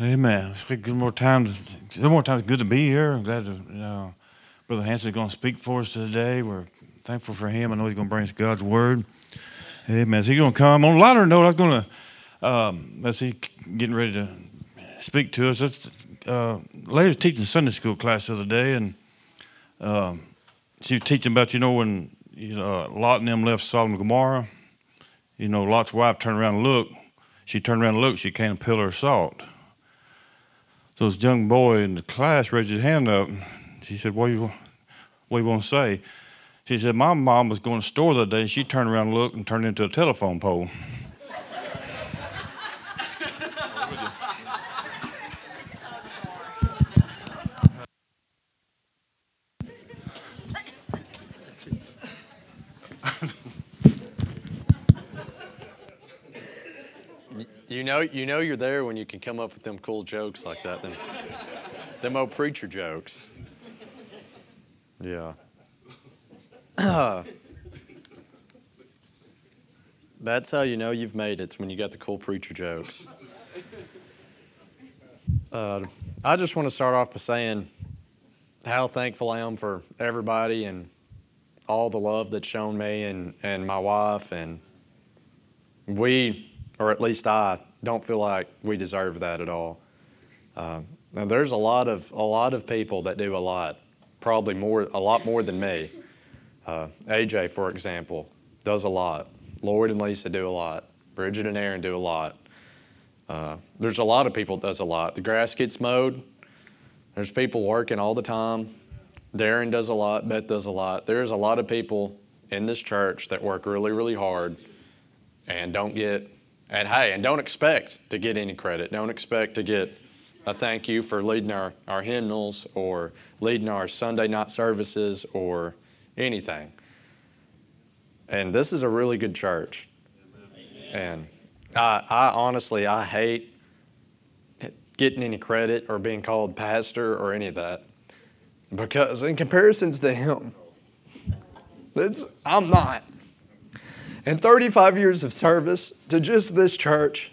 Amen. It's good more time. Good more time. It's good to be here. I'm glad to, you know, Brother Hanson's going to speak for us today. We're thankful for him. I know he's going to bring us God's word. Amen. So he's going to come. On a lighter note, I was going to, um, let's getting ready to speak to us. That's, uh, lady was teaching Sunday school class the other day, and um, she was teaching about, you know, when you know, Lot and them left Sodom and Gomorrah, you know, Lot's wife turned around and looked. She turned around and looked. She came a pillar of salt. So this young boy in the class raised his hand up. She said, "What do you, what do you want to say?" She said, "My mom was going to the store the other day, and she turned around and looked and turned into a telephone pole." You know, you know you're there when you can come up with them cool jokes like that. Them, them old preacher jokes. Yeah. That's how you know you've made it. It's when you got the cool preacher jokes. Uh, I just want to start off by saying how thankful I am for everybody and all the love that's shown me and, and my wife. And we, or at least I, don't feel like we deserve that at all. Uh, now there's a lot of a lot of people that do a lot, probably more a lot more than me. Uh, AJ, for example, does a lot. Lloyd and Lisa do a lot. Bridget and Aaron do a lot. Uh, there's a lot of people that does a lot. The grass gets mowed. There's people working all the time. Darren does a lot. Beth does a lot. There's a lot of people in this church that work really, really hard and don't get and hey, and don't expect to get any credit. Don't expect to get a thank you for leading our, our hymnals or leading our Sunday night services or anything. And this is a really good church. And I, I honestly, I hate getting any credit or being called pastor or any of that. Because in comparisons to him, it's, I'm not and 35 years of service to just this church,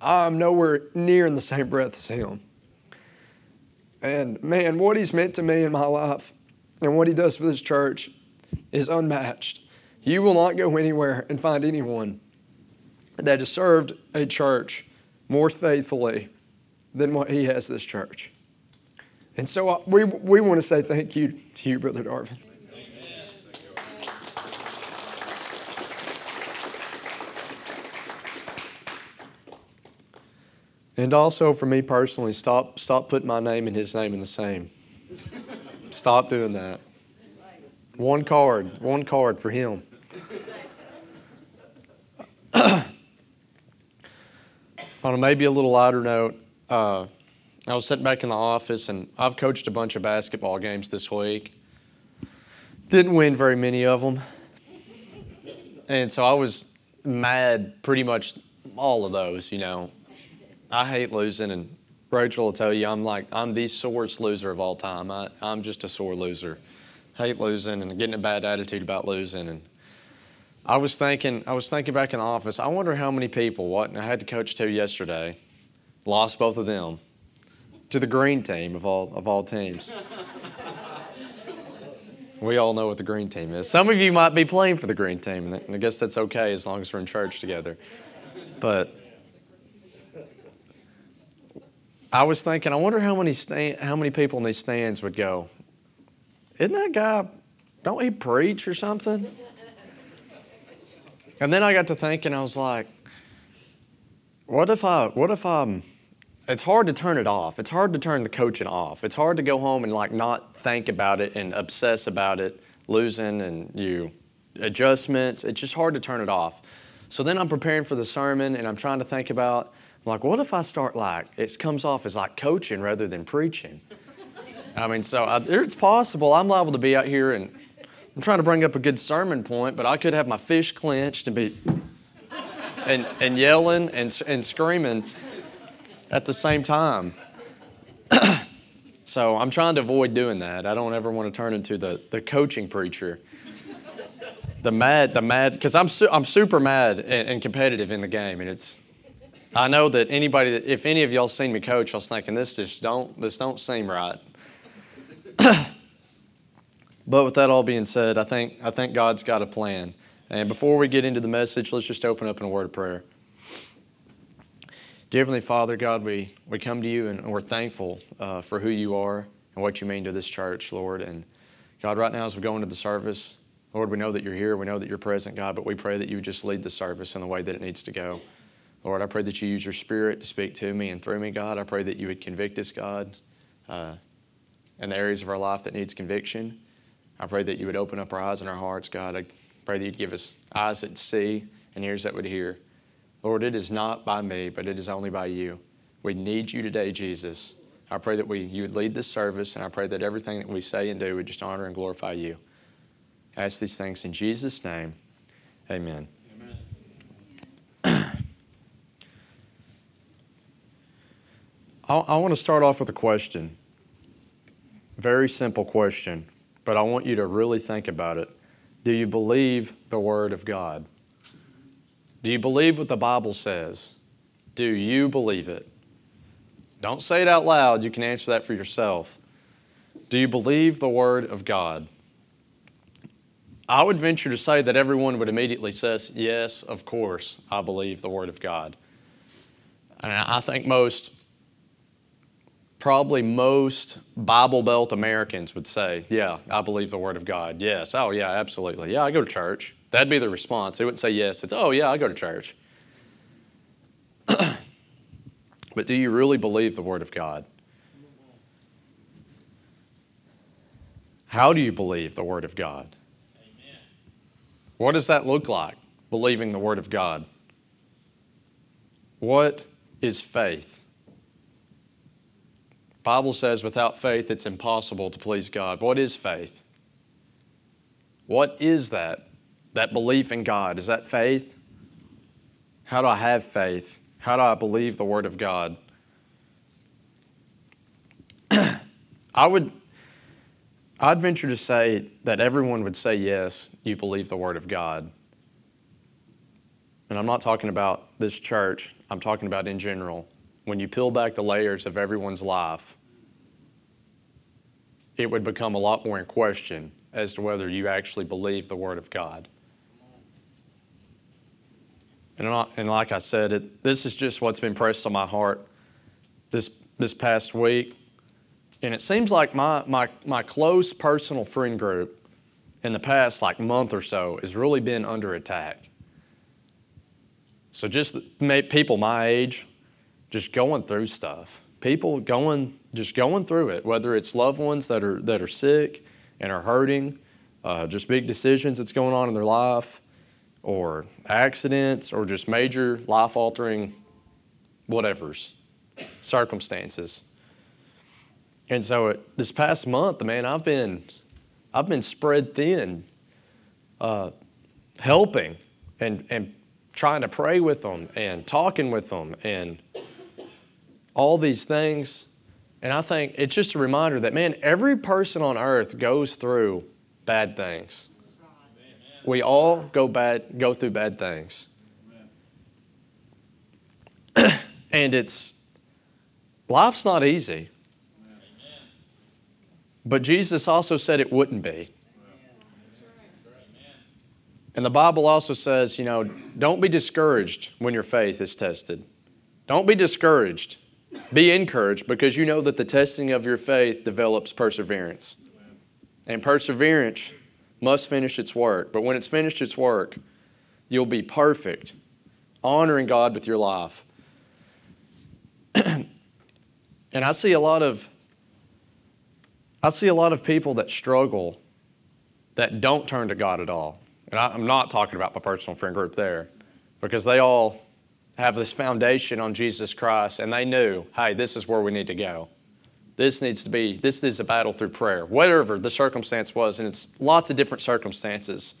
I'm nowhere near in the same breath as him. And man, what he's meant to me in my life and what he does for this church is unmatched. You will not go anywhere and find anyone that has served a church more faithfully than what he has this church. And so uh, we, we want to say thank you to you, Brother Darvin. And also for me personally, stop stop putting my name and his name in the same. stop doing that. One card, one card for him. On a maybe a little lighter note, uh, I was sitting back in the office and I've coached a bunch of basketball games this week. Didn't win very many of them. And so I was mad pretty much all of those, you know. I hate losing, and Rachel will tell you I'm like I'm the sorest loser of all time. I, I'm just a sore loser. Hate losing and getting a bad attitude about losing. And I was thinking, I was thinking back in the office. I wonder how many people. What I had to coach two yesterday, lost both of them to the green team of all of all teams. we all know what the green team is. Some of you might be playing for the green team, and I guess that's okay as long as we're in church together. But I was thinking, I wonder how many stand, how many people in these stands would go. Isn't that guy? Don't he preach or something? And then I got to thinking, I was like, what if I? What if I'm? It's hard to turn it off. It's hard to turn the coaching off. It's hard to go home and like not think about it and obsess about it, losing and you adjustments. It's just hard to turn it off. So then I'm preparing for the sermon and I'm trying to think about like, what if I start like, it comes off as like coaching rather than preaching? I mean, so I, it's possible I'm liable to be out here and I'm trying to bring up a good sermon point, but I could have my fish clenched and be and, and yelling and, and screaming at the same time. so I'm trying to avoid doing that. I don't ever want to turn into the, the coaching preacher. The mad, the mad, because I'm, su- I'm super mad and, and competitive in the game, and it's I know that anybody, that, if any of y'all seen me coach, I was thinking this just don't, this don't seem right. but with that all being said, I think, I think God's got a plan. And before we get into the message, let's just open up in a word of prayer. Dear Heavenly Father, God, we, we come to you and we're thankful uh, for who you are and what you mean to this church, Lord. And God, right now as we go into the service, Lord, we know that you're here. We know that you're present, God, but we pray that you just lead the service in the way that it needs to go. Lord, I pray that you use your spirit to speak to me and through me, God. I pray that you would convict us, God, uh, in the areas of our life that needs conviction. I pray that you would open up our eyes and our hearts, God. I pray that you'd give us eyes that see and ears that would hear. Lord, it is not by me, but it is only by you. We need you today, Jesus. I pray that we, you would lead this service, and I pray that everything that we say and do would just honor and glorify you. I ask these things in Jesus' name. Amen. I, I want to start off with a question. Very simple question, but I want you to really think about it. Do you believe the Word of God? Do you believe what the Bible says? Do you believe it? Don't say it out loud. You can answer that for yourself. Do you believe the Word of God? I would venture to say that everyone would immediately say, Yes, of course, I believe the Word of God. And I think most, probably most Bible Belt Americans would say, Yeah, I believe the Word of God. Yes, oh, yeah, absolutely. Yeah, I go to church. That'd be the response. They wouldn't say yes, it's, Oh, yeah, I go to church. but do you really believe the Word of God? How do you believe the Word of God? Amen. What does that look like, believing the Word of God? What is faith? Bible says without faith it's impossible to please God. What is faith? What is that? That belief in God. Is that faith? How do I have faith? How do I believe the Word of God? I would I'd venture to say that everyone would say yes, you believe the Word of God. And I'm not talking about this church, I'm talking about in general. When you peel back the layers of everyone's life, it would become a lot more in question as to whether you actually believe the Word of God. And, and like I said, it, this is just what's been pressed on my heart this, this past week and it seems like my, my, my close personal friend group in the past like month or so has really been under attack. So just people my age just going through stuff. People going just going through it, whether it's loved ones that are that are sick and are hurting, uh, just big decisions that's going on in their life, or accidents, or just major life altering whatever's circumstances. And so it, this past month, man, I've been, I've been spread thin, uh, helping and, and trying to pray with them and talking with them and all these things. And I think it's just a reminder that, man, every person on earth goes through bad things. We all go bad, go through bad things. and it's life's not easy. But Jesus also said it wouldn't be. And the Bible also says, you know, don't be discouraged when your faith is tested. Don't be discouraged. Be encouraged because you know that the testing of your faith develops perseverance. And perseverance must finish its work. But when it's finished its work, you'll be perfect, honoring God with your life. and I see a lot of I see a lot of people that struggle that don't turn to God at all. And I, am not talking about my personal friend group there because they all have this foundation on Jesus Christ and they knew, hey, this is where we need to go. This needs to be, this is a battle through prayer, whatever the circumstance was, and it's lots of different circumstances.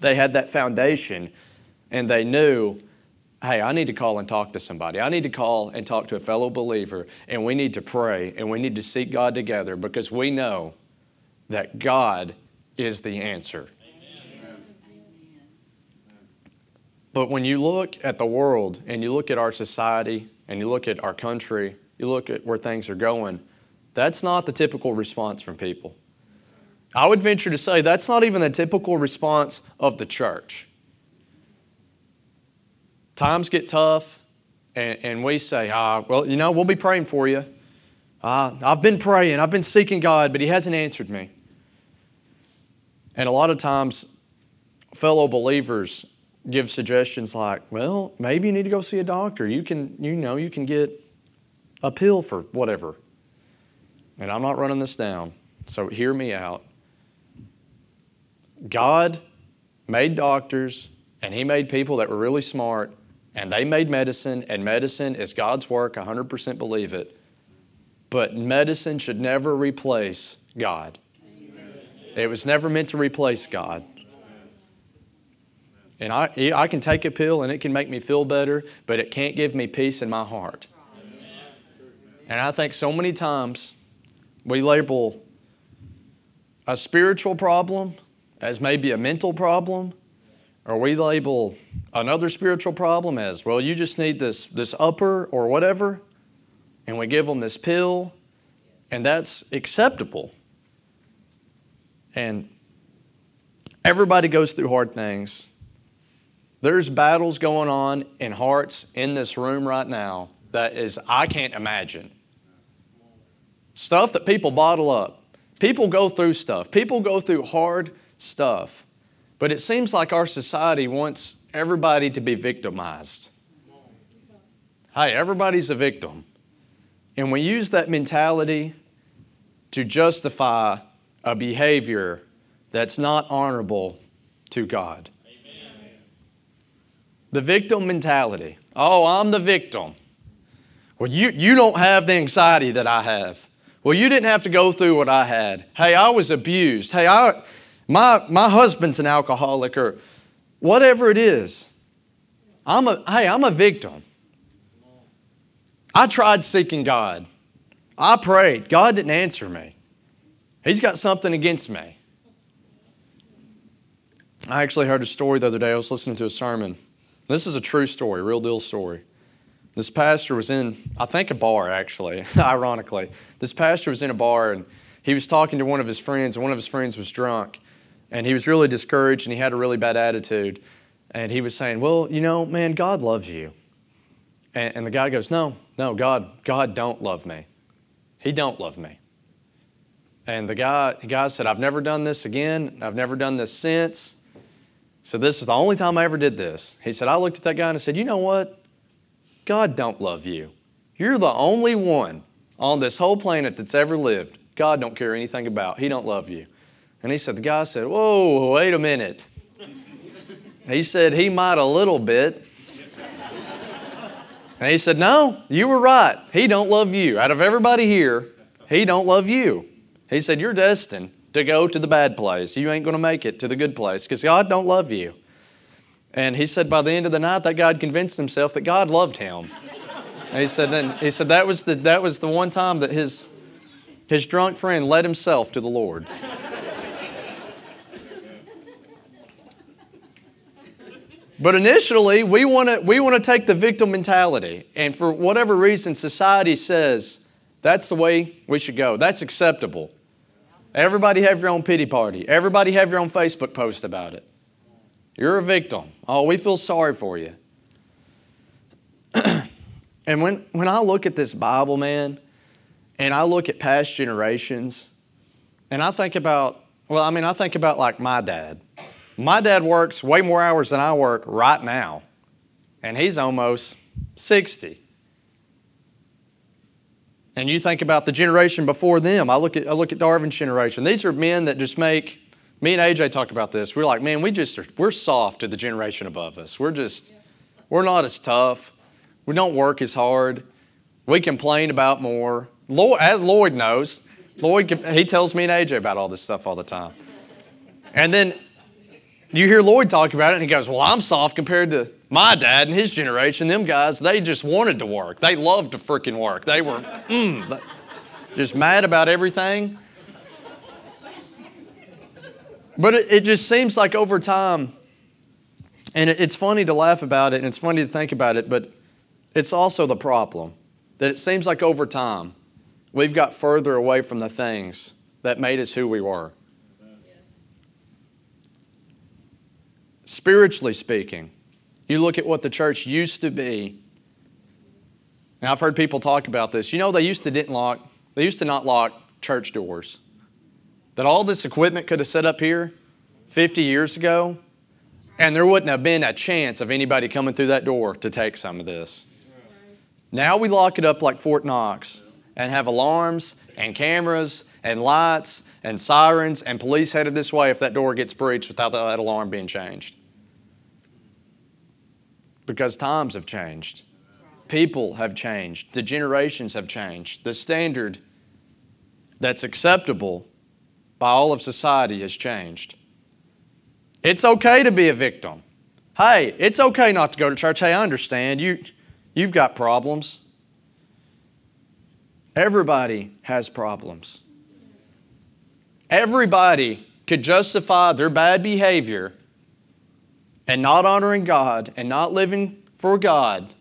They had that foundation and they knew hey, I need to call and talk to somebody. I need to call and talk to a fellow believer, and we need to pray and we need to seek God together because we know that God is the answer. But when you look at the world and you look at our society and you look at our country, you look at where things are going, that's not the typical response from people. I would venture to say that's not even the typical response of the church. Times get tough, and, and we say, ah, well, you know, we'll be praying for you. Uh, I've been praying, I've been seeking God, but He hasn't answered me. And a lot of times, fellow believers give suggestions like, well, maybe you need to go see a doctor. You can, you know, you can get a pill for whatever. And I'm not running this down, so hear me out. God made doctors and He made people that were really smart and they made medicine, and medicine is God's work, 100% believe it. But medicine should never replace God. It was never meant to replace God. And I, I can take a pill and it can make me feel better, but it can't give me peace in my heart. And I think so many times we label a spiritual problem as maybe a mental problem, or we label another spiritual problem as, well, you just need this, this upper or whatever, and we give them this pill, and that's acceptable. And everybody goes through hard things. There's battles going on in hearts in this room right now that is, I can't imagine. Stuff that people bottle up. People go through stuff. People go through hard stuff. But it seems like our society wants everybody to be victimized. Hey, everybody's a victim. And we use that mentality to justify a behavior that's not honorable to God. The victim mentality. Oh, I'm the victim. Well, you, you don't have the anxiety that I have. Well, you didn't have to go through what I had. Hey, I was abused. Hey, I, my, my husband's an alcoholic or whatever it is. I'm a, hey, I'm a victim. I tried seeking God. I prayed. God didn't answer me. He's got something against me. I actually heard a story the other day. I was listening to a sermon. This is a true story, real deal story. This pastor was in, I think, a bar, actually, ironically. This pastor was in a bar and he was talking to one of his friends, and one of his friends was drunk. And he was really discouraged and he had a really bad attitude. And he was saying, Well, you know, man, God loves you. And, and the guy goes, No, no, God, God don't love me. He don't love me. And the guy, the guy said, I've never done this again. I've never done this since. So this is the only time I ever did this. He said, I looked at that guy and I said, You know what? God don't love you. You're the only one on this whole planet that's ever lived. God don't care anything about. He don't love you. And he said, the guy said, Whoa, wait a minute. He said, He might a little bit. And he said, No, you were right. He don't love you. Out of everybody here, he don't love you. He said, You're destined to go to the bad place. You ain't going to make it to the good place because God don't love you. And he said by the end of the night that God convinced himself that God loved him. And he said then he said that was the that was the one time that his his drunk friend led himself to the Lord. But initially, we want to we want to take the victim mentality, and for whatever reason, society says that's the way we should go. That's acceptable. Everybody have your own pity party. Everybody have your own Facebook post about it. You're a victim. Oh, we feel sorry for you. and when when I look at this Bible, man, and I look at past generations, and I think about well, I mean, I think about like my dad. My dad works way more hours than I work right now, and he's almost 60. And you think about the generation before them. I look at, I look at Darvin's generation. These are men that just make, me and AJ talk about this. We're like, man, we just, are, we're soft to the generation above us. We're just, we're not as tough. We don't work as hard. We complain about more. As Lloyd knows, Lloyd, he tells me and AJ about all this stuff all the time. And then you hear Lloyd talk about it, and he goes, Well, I'm soft compared to my dad and his generation. Them guys, they just wanted to work. They loved to freaking work. They were mm, just mad about everything. But it, it just seems like over time, And it's funny to laugh about it and it's funny to think about it, but it's also the problem that it seems like over time we've got further away from the things that made us who we were. Spiritually speaking, you look at what the church used to be. Now I've heard people talk about this. You know they used to didn't lock they used to not lock church doors. That all this equipment could have set up here 50 years ago and there wouldn't have been a chance of anybody coming through that door to take some of this. Now we lock it up like Fort Knox and have alarms and cameras and lights and sirens and police headed this way if that door gets breached without that alarm being changed. Because times have changed. People have changed. The generations have changed. The standard that's acceptable by all of society has changed. It's okay to be a victim. Hey, it's okay not to go to church. Hey, I understand. You, you've got problems. Everybody has problems. Everybody could justify their bad behavior and not honoring God and not living for God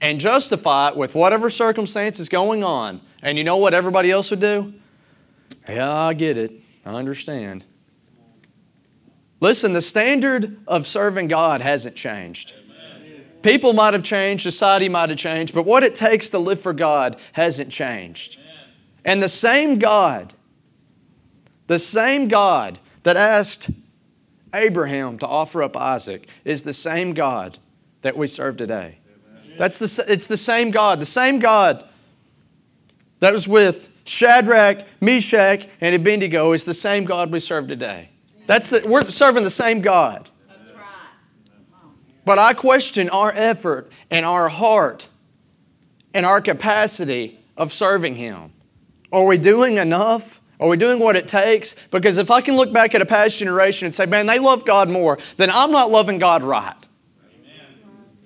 and justify it with whatever circumstance is going on. And you know what everybody else would do? Yeah, I get it. I understand. Listen, the standard of serving God hasn't changed. People might have changed, society might have changed, but what it takes to live for God hasn't changed. And the same God, the same God that asked Abraham to offer up Isaac is the same God that we serve today. That's the, it's the same God. The same God that was with Shadrach, Meshach, and Abednego is the same God we serve today. That's the, we're serving the same God. That's right. But I question our effort and our heart and our capacity of serving Him. Are we doing enough? Are we doing what it takes? Because if I can look back at a past generation and say, man, they love God more, then I'm not loving God right.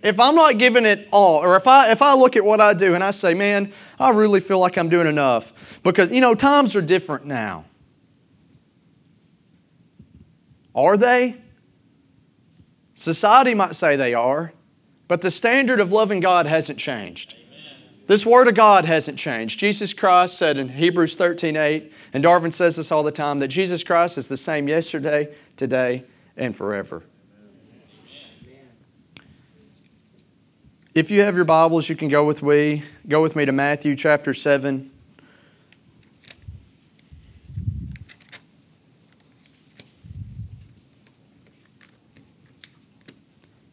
If I'm not giving it all, or if I if I look at what I do and I say, man, I really feel like I'm doing enough. Because you know, times are different now. Are they? Society might say they are, but the standard of loving God hasn't changed. This Word of God hasn't changed. Jesus Christ said in Hebrews 13 8, and Darvin says this all the time, that Jesus Christ is the same yesterday, today, and forever. If you have your Bibles, you can go with me, go with me to Matthew chapter 7.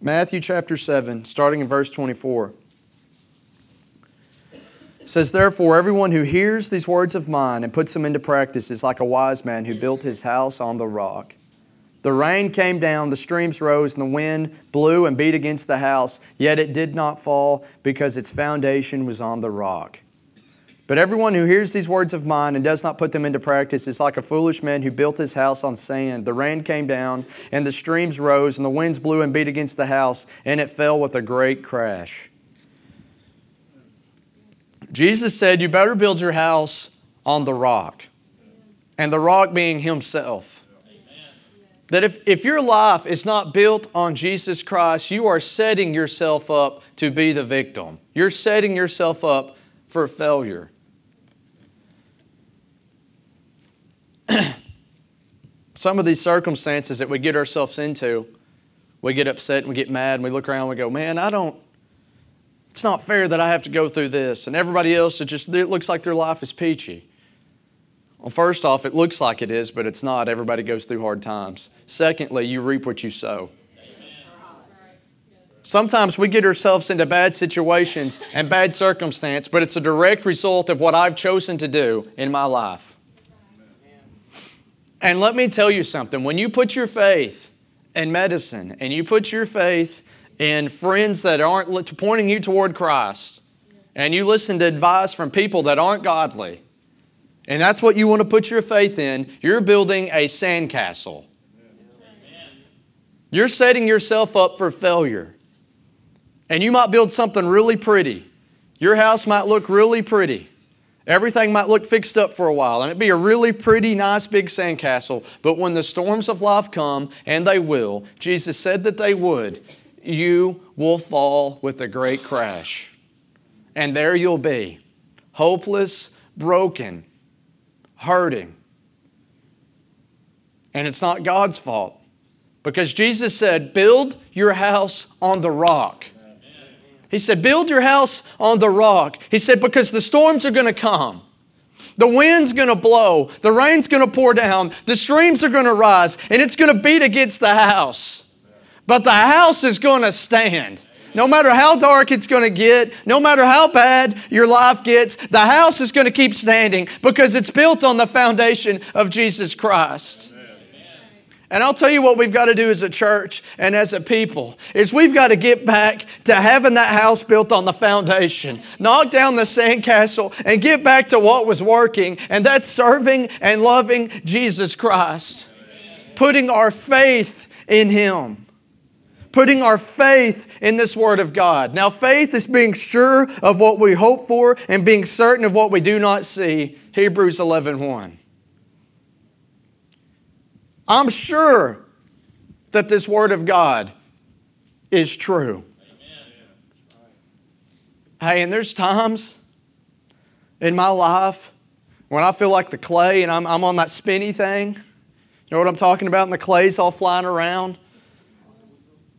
Matthew chapter 7, starting in verse 24. Says, Therefore, everyone who hears these words of mine and puts them into practice is like a wise man who built his house on the rock. The rain came down, the streams rose, and the wind blew and beat against the house, yet it did not fall because its foundation was on the rock. But everyone who hears these words of mine and does not put them into practice is like a foolish man who built his house on sand. The rain came down, and the streams rose, and the winds blew and beat against the house, and it fell with a great crash. Jesus said, You better build your house on the rock, and the rock being Himself. That if, if your life is not built on Jesus Christ, you are setting yourself up to be the victim. You're setting yourself up for failure. Some of these circumstances that we get ourselves into, we get upset and we get mad and we look around and we go, man, I don't, it's not fair that I have to go through this. And everybody else, it just it looks like their life is peachy. Well, first off, it looks like it is, but it's not. Everybody goes through hard times. Secondly, you reap what you sow. Sometimes we get ourselves into bad situations and bad circumstance, but it's a direct result of what I've chosen to do in my life. And let me tell you something when you put your faith in medicine and you put your faith in friends that aren't pointing you toward Christ, and you listen to advice from people that aren't godly, and that's what you want to put your faith in, you're building a sandcastle. You're setting yourself up for failure. And you might build something really pretty. Your house might look really pretty. Everything might look fixed up for a while, and it'd be a really pretty, nice big sandcastle. But when the storms of life come, and they will, Jesus said that they would, you will fall with a great crash. And there you'll be, hopeless, broken, hurting. And it's not God's fault. Because Jesus said, Build your house on the rock. He said, Build your house on the rock. He said, Because the storms are going to come. The wind's going to blow. The rain's going to pour down. The streams are going to rise. And it's going to beat against the house. But the house is going to stand. No matter how dark it's going to get, no matter how bad your life gets, the house is going to keep standing because it's built on the foundation of Jesus Christ. And I'll tell you what we've got to do as a church and as a people is we've got to get back to having that house built on the foundation. Knock down the sandcastle and get back to what was working, and that's serving and loving Jesus Christ. Putting our faith in Him. Putting our faith in this Word of God. Now, faith is being sure of what we hope for and being certain of what we do not see. Hebrews 11 1. I'm sure that this Word of God is true. Hey, and there's times in my life when I feel like the clay and I'm, I'm on that spinny thing. You know what I'm talking about? And the clay's all flying around.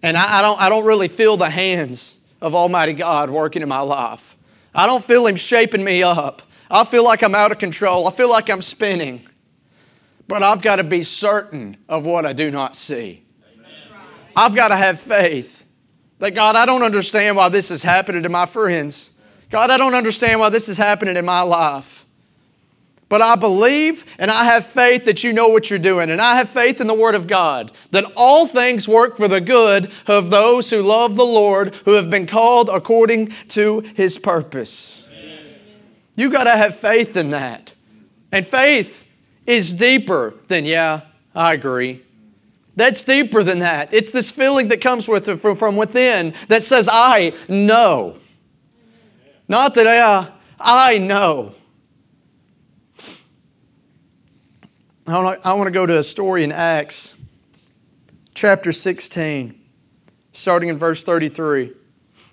And I, I, don't, I don't really feel the hands of Almighty God working in my life. I don't feel Him shaping me up. I feel like I'm out of control. I feel like I'm spinning. But I've got to be certain of what I do not see. I've got to have faith that God, I don't understand why this is happening to my friends. God, I don't understand why this is happening in my life. But I believe and I have faith that you know what you're doing. And I have faith in the Word of God that all things work for the good of those who love the Lord, who have been called according to His purpose. You've got to have faith in that. And faith is deeper than, yeah, I agree. That's deeper than that. It's this feeling that comes with from, from within that says, I know. Not that, yeah, I know. I want, to, I want to go to a story in Acts chapter 16, starting in verse 33.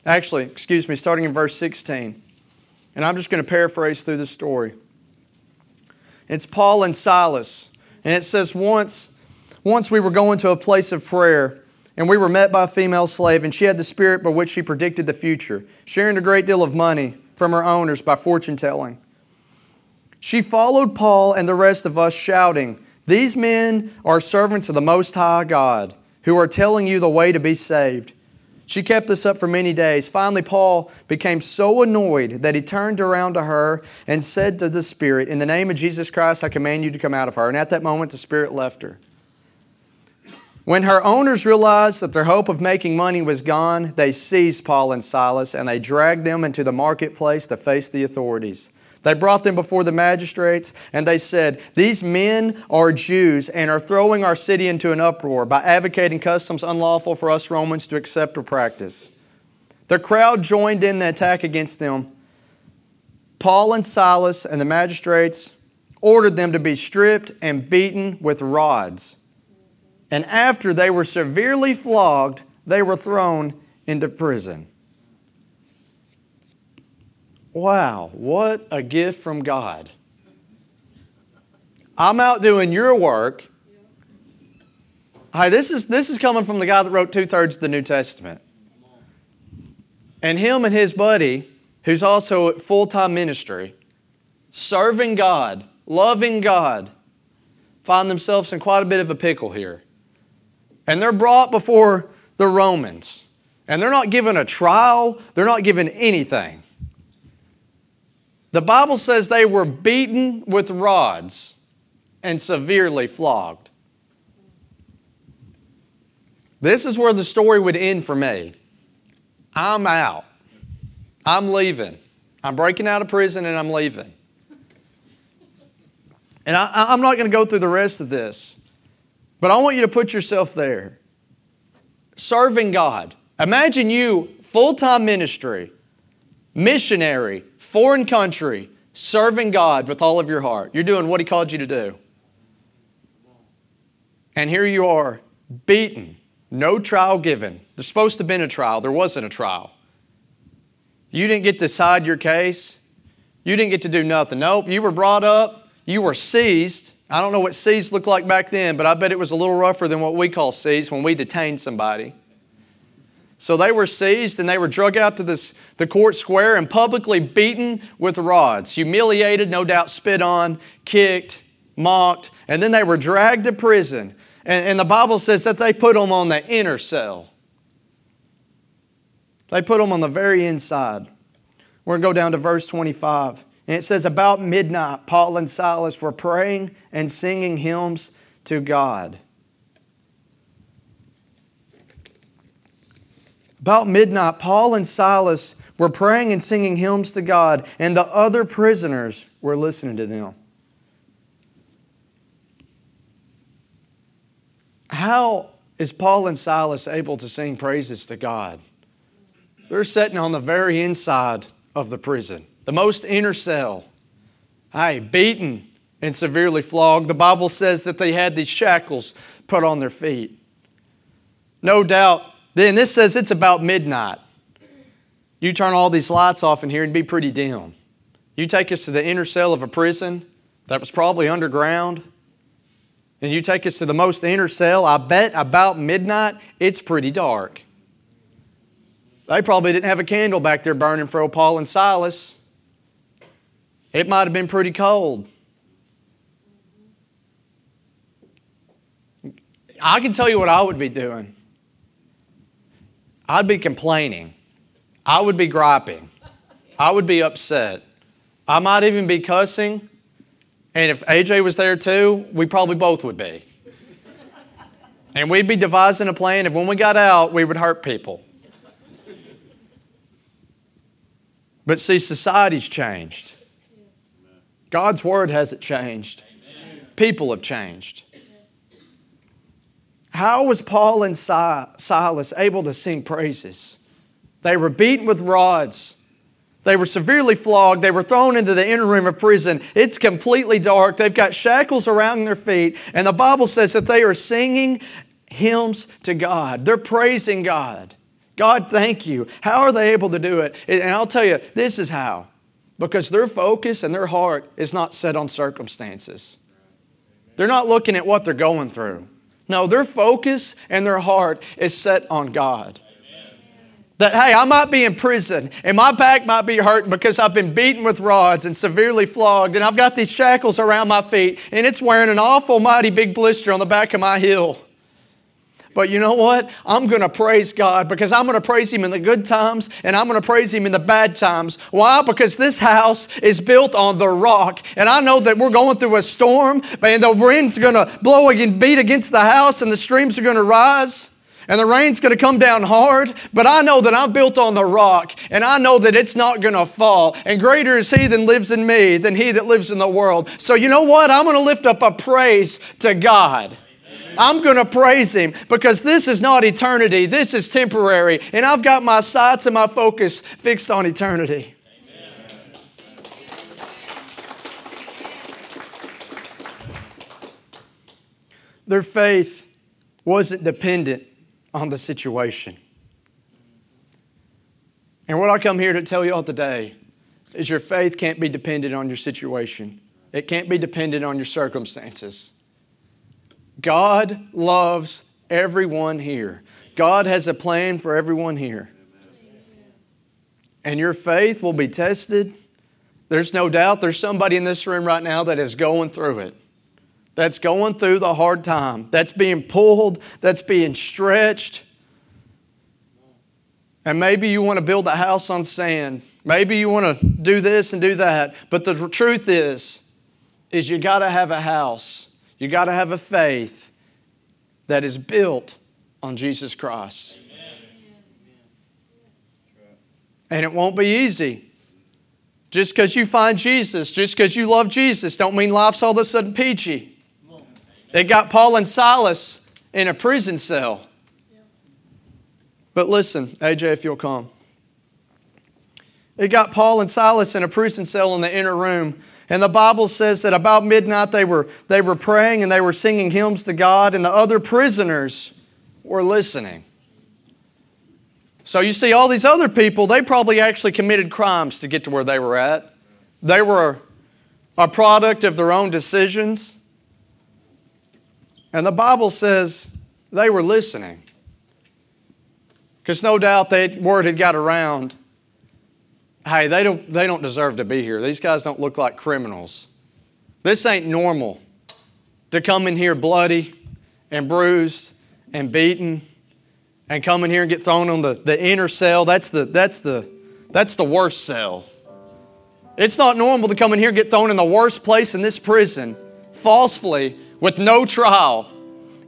Actually, excuse me, starting in verse 16. And I'm just going to paraphrase through the story. It's Paul and Silas. And it says, Once, once we were going to a place of prayer, and we were met by a female slave, and she had the spirit by which she predicted the future, sharing a great deal of money from her owners by fortune telling. She followed Paul and the rest of us, shouting, These men are servants of the Most High God, who are telling you the way to be saved. She kept this up for many days. Finally, Paul became so annoyed that he turned around to her and said to the Spirit, In the name of Jesus Christ, I command you to come out of her. And at that moment, the Spirit left her. When her owners realized that their hope of making money was gone, they seized Paul and Silas and they dragged them into the marketplace to face the authorities. They brought them before the magistrates and they said, These men are Jews and are throwing our city into an uproar by advocating customs unlawful for us Romans to accept or practice. The crowd joined in the attack against them. Paul and Silas and the magistrates ordered them to be stripped and beaten with rods. And after they were severely flogged, they were thrown into prison. Wow, what a gift from God. I'm out doing your work. Hi, this is, this is coming from the guy that wrote two thirds of the New Testament. And him and his buddy, who's also at full time ministry, serving God, loving God, find themselves in quite a bit of a pickle here. And they're brought before the Romans. And they're not given a trial, they're not given anything. The Bible says they were beaten with rods and severely flogged. This is where the story would end for me. I'm out. I'm leaving. I'm breaking out of prison and I'm leaving. And I, am not going to go through the rest of this, but I want you to put yourself there. Serving God. Imagine you, full time ministry, missionary, foreign country, serving God with all of your heart. You're doing what He called you to do. And here you are, beaten, no trial given. There's supposed to have been a trial, there wasn't a trial. You didn't get to decide your case. You didn't get to do nothing. Nope, you were brought up, you were seized. I don't know what seized looked like back then, but I bet it was a little rougher than what we call seized when we detain somebody. So they were seized and they were drug out to this, the court square and publicly beaten with rods, humiliated, no doubt spit on, kicked, mocked, and then they were dragged to prison. And, and the Bible says that they put them on the inner cell. They put them on the very inside. We're going to go down to verse 25. And it says, About midnight, Paul and Silas were praying and singing hymns to God. About midnight, Paul and Silas were praying and singing hymns to God, and the other prisoners were listening to them. How is Paul and Silas able to sing praises to God? They're sitting on the very inside of the prison, the most inner cell. Hey, beaten and severely flogged. The Bible says that they had these shackles put on their feet. No doubt then this says it's about midnight. You turn all these lights off in here and be pretty dim. You take us to the inner cell of a prison that was probably underground, and you take us to the most inner cell, I bet about midnight, it's pretty dark. They probably didn't have a candle back there burning for Paul and Silas. It might have been pretty cold. I can tell you what I would be doing. I'd be complaining. I would be griping. I would be upset. I might even be cussing. And if AJ was there too, we probably both would be. And we'd be devising a plan if when we got out, we would hurt people. But see, society's changed. God's word hasn't changed. People have changed. How was Paul and Silas able to sing praises? They were beaten with rods. They were severely flogged. They were thrown into the inner room of prison. It's completely dark. They've got shackles around their feet. And the Bible says that they are singing hymns to God. They're praising God. God, thank you. How are they able to do it? And I'll tell you, this is how. Because their focus and their heart is not set on circumstances. They're not looking at what they're going through. No, their focus and their heart is set on God. That, hey, I might be in prison and my back might be hurting because I've been beaten with rods and severely flogged, and I've got these shackles around my feet, and it's wearing an awful mighty big blister on the back of my heel. But you know what? I'm going to praise God because I'm going to praise Him in the good times and I'm going to praise Him in the bad times. Why? Because this house is built on the rock. And I know that we're going through a storm and the wind's going to blow and beat against the house and the streams are going to rise. And the rain's to come down hard, but I know that I'm built on the rock, and I know that it's not to fall. And greater is He that lives in me than He that lives in the world. So, you know what? I'm to lift up a praise to God. I'm going to praise Him because this is not eternity, this is temporary. And I've got my sights and my focus fixed on eternity. Their faith wasn't dependent on the situation. And what I come here to tell you all today is your faith can't be dependent on your situation. It can't be dependent on your circumstances. God loves everyone here. God has a plan for everyone here. And your faith will be tested. There's no doubt there's somebody in this room right now that is going through it. That's going through the hard time. That's being pulled, that's being stretched. And maybe you want to build a house on sand. Maybe you want to do this and do that. But the truth is, is you got to have a house you got to have a faith that is built on Jesus Christ. And it won't be easy. Just because you find Jesus, just because you love Jesus, don't mean life's all of a sudden peachy. They got Paul and Silas in a prison cell. But listen, AJ, if you'll come. It got Paul and Silas in a prison cell in the inner room. And the Bible says that about midnight they were, they were praying and they were singing hymns to God, and the other prisoners were listening. So you see, all these other people, they probably actually committed crimes to get to where they were at. They were a product of their own decisions. And the Bible says they were listening. Because no doubt that word had got around. Hey, they don't, they don't deserve to be here. These guys don't look like criminals. This ain't normal to come in here bloody and bruised and beaten and come in here and get thrown on the, the inner cell. That's the, that's, the, that's the worst cell. It's not normal to come in here and get thrown in the worst place in this prison, falsely, with no trial,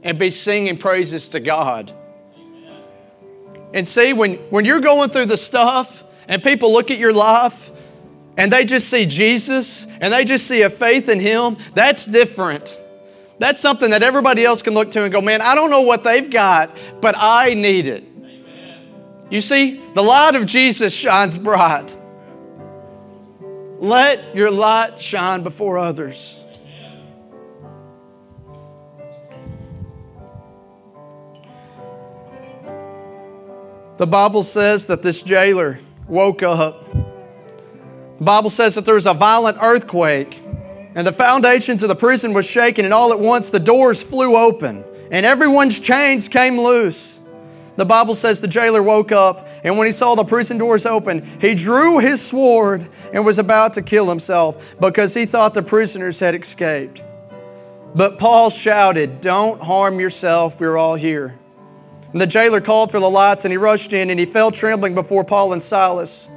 and be singing praises to God. And see, when, when you're going through the stuff and people look at your life and they just see Jesus and they just see a faith in Him, that's different. That's something that everybody else can look to and go, man, I don't know what they've got, but I need it. Amen. You see, the light of Jesus shines bright. Let your light shine before others. The Bible says that this jailer woke up. The Bible says that there was a violent earthquake, and the foundations of the prison was shaken, and all at once the doors flew open, and everyone's chains came loose. The Bible says the jailer woke up, and when he saw the prison doors open, he drew his sword and was about to kill himself because he thought the prisoners had escaped. But Paul shouted, Don't harm yourself, we're all here. And the jailer called for the lights, and he rushed in, and he fell trembling before Paul and Silas.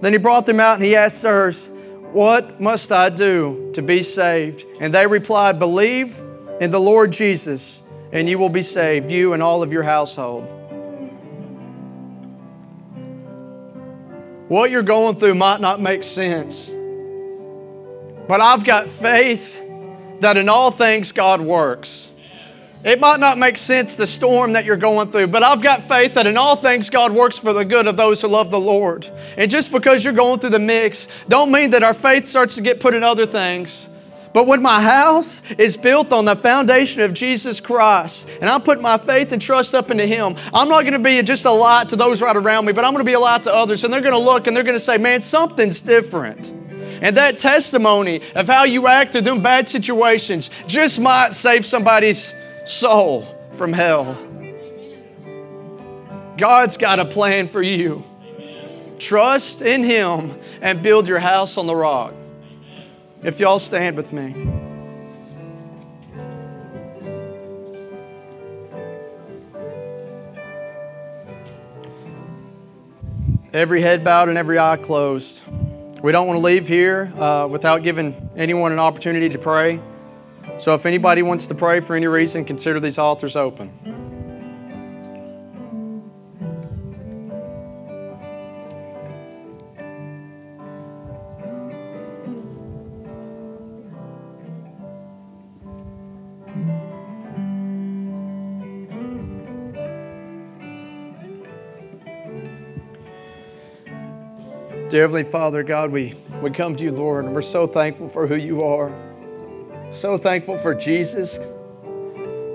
Then he brought them out, and he asked, Sirs, what must I do to be saved? And they replied, Believe in the Lord Jesus, and you will be saved, you and all of your household. What you're going through might not make sense, but I've got faith that in all things God works. It might not make sense, the storm that you're going through, but I've got faith that in all things God works for the good of those who love the Lord. And just because you're going through the mix, don't mean that our faith starts to get put in other things. But when my house is built on the foundation of Jesus Christ, and I put my faith and trust up into Him, I'm not going to be just a light to those right around me, but I'm going to be a light to others. And they're going to look and they're going to say, man, something's different. And that testimony of how you act through them bad situations just might save somebody's soul from hell. God's got a plan for you. Trust in Him and build your house on the rock. If y'all stand with me. Every head bowed and every eye closed. We don't want to leave here uh, without giving anyone an opportunity to pray. So if anybody wants to pray for any reason, consider these altars open. Dear Heavenly Father, God, we, we come to you, Lord, and we're so thankful for who you are. So thankful for Jesus.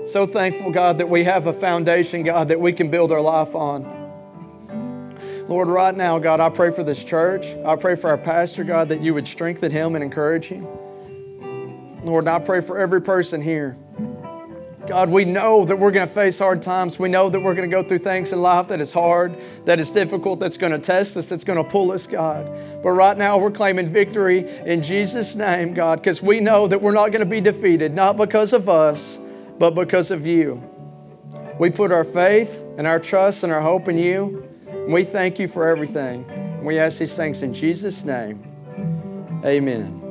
So thankful, God, that we have a foundation, God, that we can build our life on. Lord, right now, God, I pray for this church. I pray for our pastor, God, that you would strengthen him and encourage him. Lord, I pray for every person here. God, we know that we're going to face hard times. We know that we're going to go through things in life that is hard, that is difficult, that's going to test us, that's going to pull us, God. But right now, we're claiming victory in Jesus' name, God, because we know that we're not going to be defeated, not because of us, but because of you. We put our faith and our trust and our hope in you. And we thank you for everything. We ask these things in Jesus' name. Amen.